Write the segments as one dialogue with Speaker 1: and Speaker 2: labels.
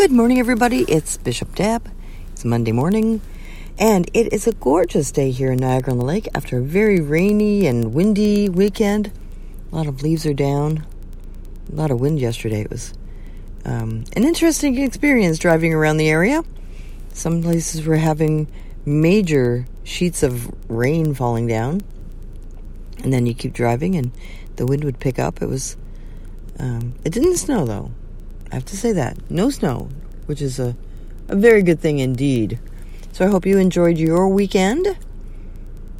Speaker 1: Good morning, everybody. It's Bishop Deb. It's Monday morning, and it is a gorgeous day here in Niagara on the Lake after a very rainy and windy weekend. A lot of leaves are down. A lot of wind yesterday. It was um, an interesting experience driving around the area. Some places were having major sheets of rain falling down, and then you keep driving, and the wind would pick up. It was. Um, it didn't snow though. I have to say that. No snow, which is a, a very good thing indeed. So I hope you enjoyed your weekend.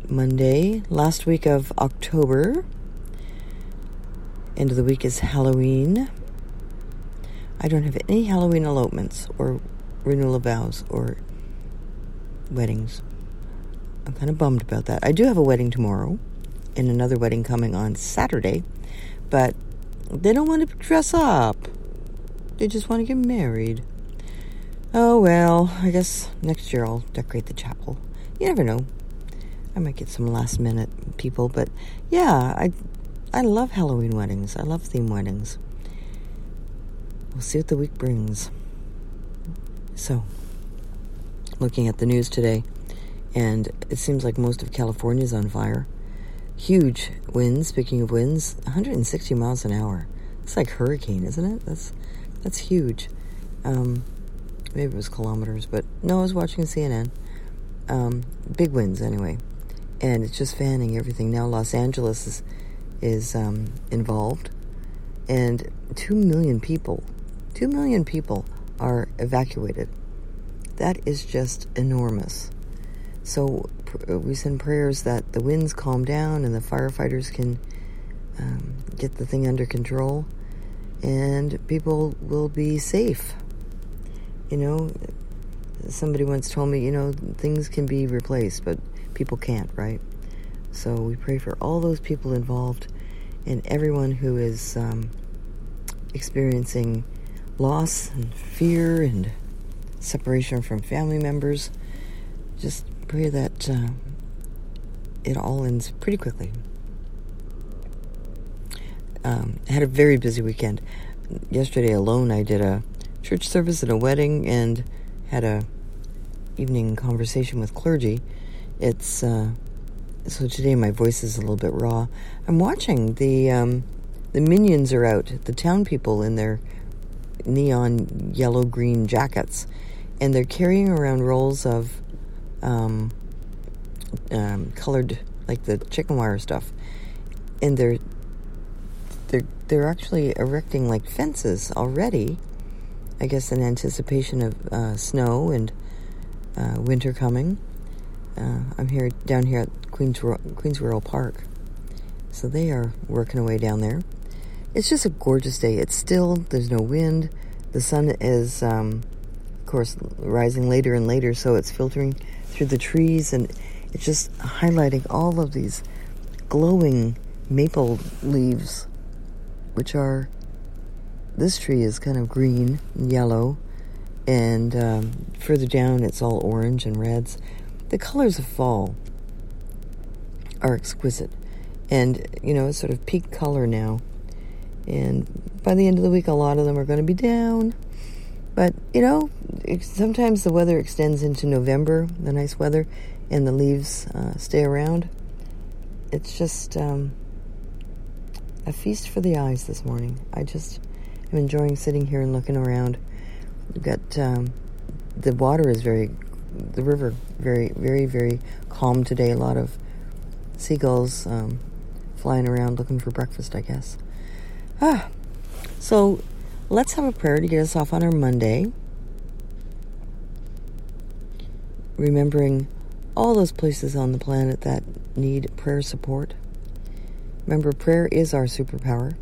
Speaker 1: Monday, last week of October. End of the week is Halloween. I don't have any Halloween elopements or renewal of vows or weddings. I'm kind of bummed about that. I do have a wedding tomorrow and another wedding coming on Saturday, but they don't want to dress up. They just want to get married. Oh well, I guess next year I'll decorate the chapel. You never know. I might get some last minute people, but yeah, I I love Halloween weddings. I love theme weddings. We'll see what the week brings. So, looking at the news today, and it seems like most of California is on fire. Huge winds, speaking of winds, 160 miles an hour. It's like hurricane, isn't it? That's that's huge. Um, maybe it was kilometers, but no, I was watching CNN. Um, big winds, anyway, and it's just fanning everything. Now Los Angeles is is um, involved, and two million people, two million people are evacuated. That is just enormous. So pr- we send prayers that the winds calm down and the firefighters can um, get the thing under control and people will be safe. You know, somebody once told me, you know, things can be replaced, but people can't, right? So we pray for all those people involved and everyone who is um, experiencing loss and fear and separation from family members. Just pray that uh, it all ends pretty quickly um, had a very busy weekend. Yesterday alone, I did a church service and a wedding, and had a evening conversation with clergy. It's uh, so today my voice is a little bit raw. I'm watching the um, the minions are out, the town people in their neon yellow green jackets, and they're carrying around rolls of um, um, colored like the chicken wire stuff, and they're they're they're actually erecting like fences already. I guess in anticipation of uh, snow and uh, winter coming. Uh, I'm here down here at Queens Queensboro Park, so they are working away down there. It's just a gorgeous day. It's still there's no wind. The sun is, um, of course, rising later and later, so it's filtering through the trees and it's just highlighting all of these glowing maple leaves which are this tree is kind of green and yellow, and um, further down it's all orange and reds. The colors of fall are exquisite, and you know it's sort of peak color now. And by the end of the week, a lot of them are going to be down. But you know, sometimes the weather extends into November, the nice weather, and the leaves uh, stay around. It's just um, a feast for the eyes this morning. I just am enjoying sitting here and looking around. We've got um, the water is very, the river very, very, very calm today. A lot of seagulls um, flying around looking for breakfast, I guess. Ah, so let's have a prayer to get us off on our Monday. Remembering all those places on the planet that need prayer support. Remember, prayer is our superpower.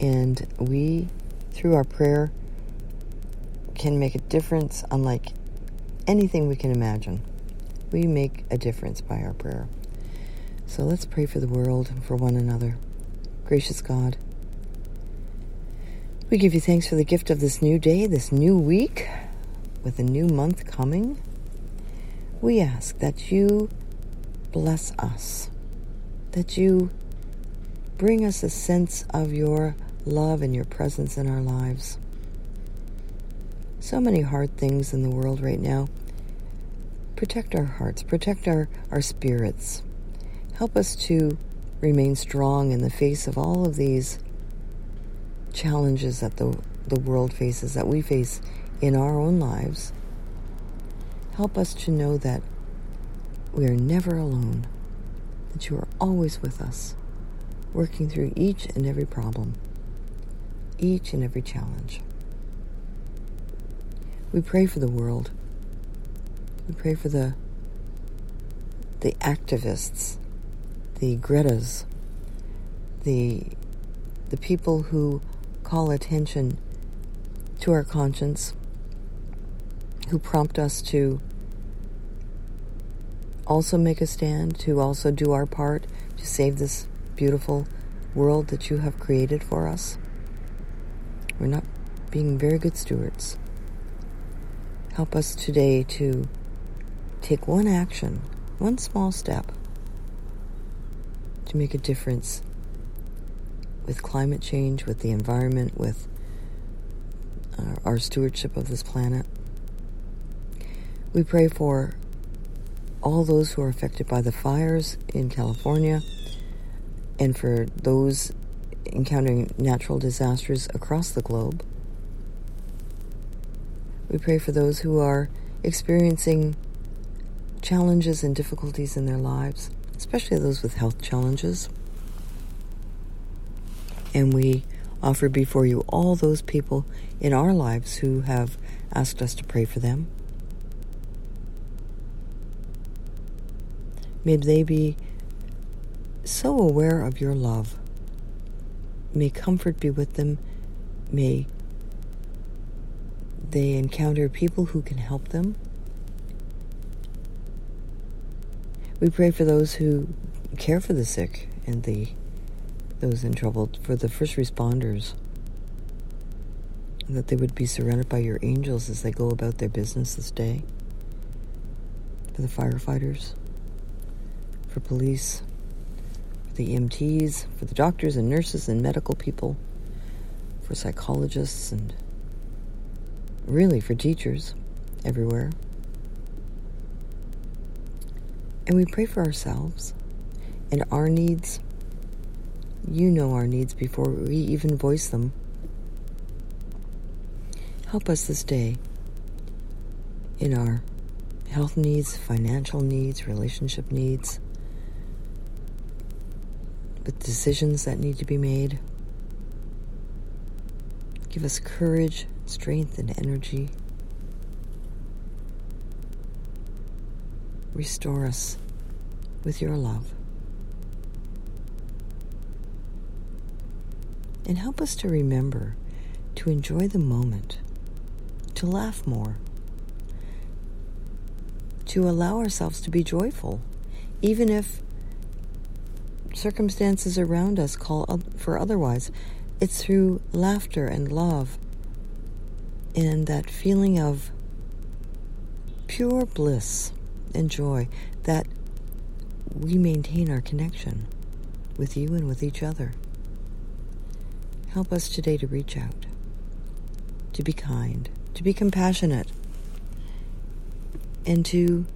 Speaker 1: And we, through our prayer, can make a difference unlike anything we can imagine. We make a difference by our prayer. So let's pray for the world and for one another. Gracious God, we give you thanks for the gift of this new day, this new week, with a new month coming. We ask that you bless us, that you Bring us a sense of your love and your presence in our lives. so many hard things in the world right now. Protect our hearts, protect our, our spirits. Help us to remain strong in the face of all of these challenges that the, the world faces, that we face in our own lives. Help us to know that we are never alone, that you are always with us, working through each and every problem, each and every challenge. We pray for the world. We pray for the the activists, the Gretas, the the people who call attention to our conscience, who prompt us to also make a stand, to also do our part to save this beautiful world that you have created for us. We're not being very good stewards. Help us today to take one action, one small step to make a difference with climate change, with the environment, with uh, our stewardship of this planet. We pray for all those who are affected by the fires in California and for those encountering natural disasters across the globe. We pray for those who are experiencing challenges and difficulties in their lives, especially those with health challenges. And we offer before you all those people in our lives who have asked us to pray for them. May they be so aware of your love. May comfort be with them. May they encounter people who can help them. We pray for those who care for the sick and the those in trouble, for the first responders, that they would be surrounded by your angels as they go about their business this day, for the firefighters, for police, for the EMTs, for the doctors and nurses and medical people, for psychologists, and really for teachers everywhere. And we pray for ourselves and our needs you know our needs before we even voice them. Help us this day in our health needs, financial needs, relationship needs, with decisions that need to be made. Give us courage, strength, and energy. Restore us with your love. and help us to remember to enjoy the moment, to laugh more, to allow ourselves to be joyful, even if circumstances around us call for otherwise. It's through laughter and love and that feeling of pure bliss and joy that we maintain our connection with you and with each other. Help us today to reach out, to be kind, to be compassionate, and to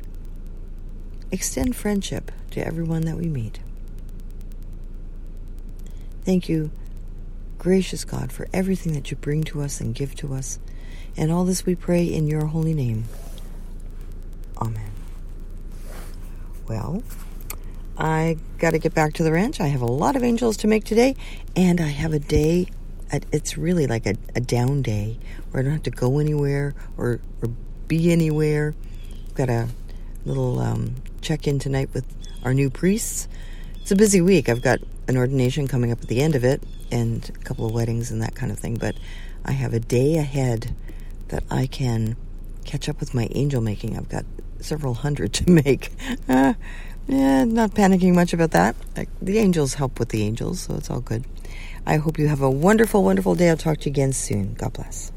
Speaker 1: extend friendship to everyone that we meet. Thank you, gracious God, for everything that you bring to us and give to us. And all this we pray in your holy name. Amen. Well, I got to get back to the ranch. I have a lot of angels to make today, and I have a day. It's really like a, a down day where I don't have to go anywhere or, or be anywhere. Got a little um, check in tonight with our new priests. It's a busy week. I've got an ordination coming up at the end of it and a couple of weddings and that kind of thing, but I have a day ahead that I can catch up with my angel making. I've got several hundred to make. Uh, yeah, not panicking much about that. The angels help with the angels, so it's all good. I hope you have a wonderful, wonderful day. I'll talk to you again soon. God bless.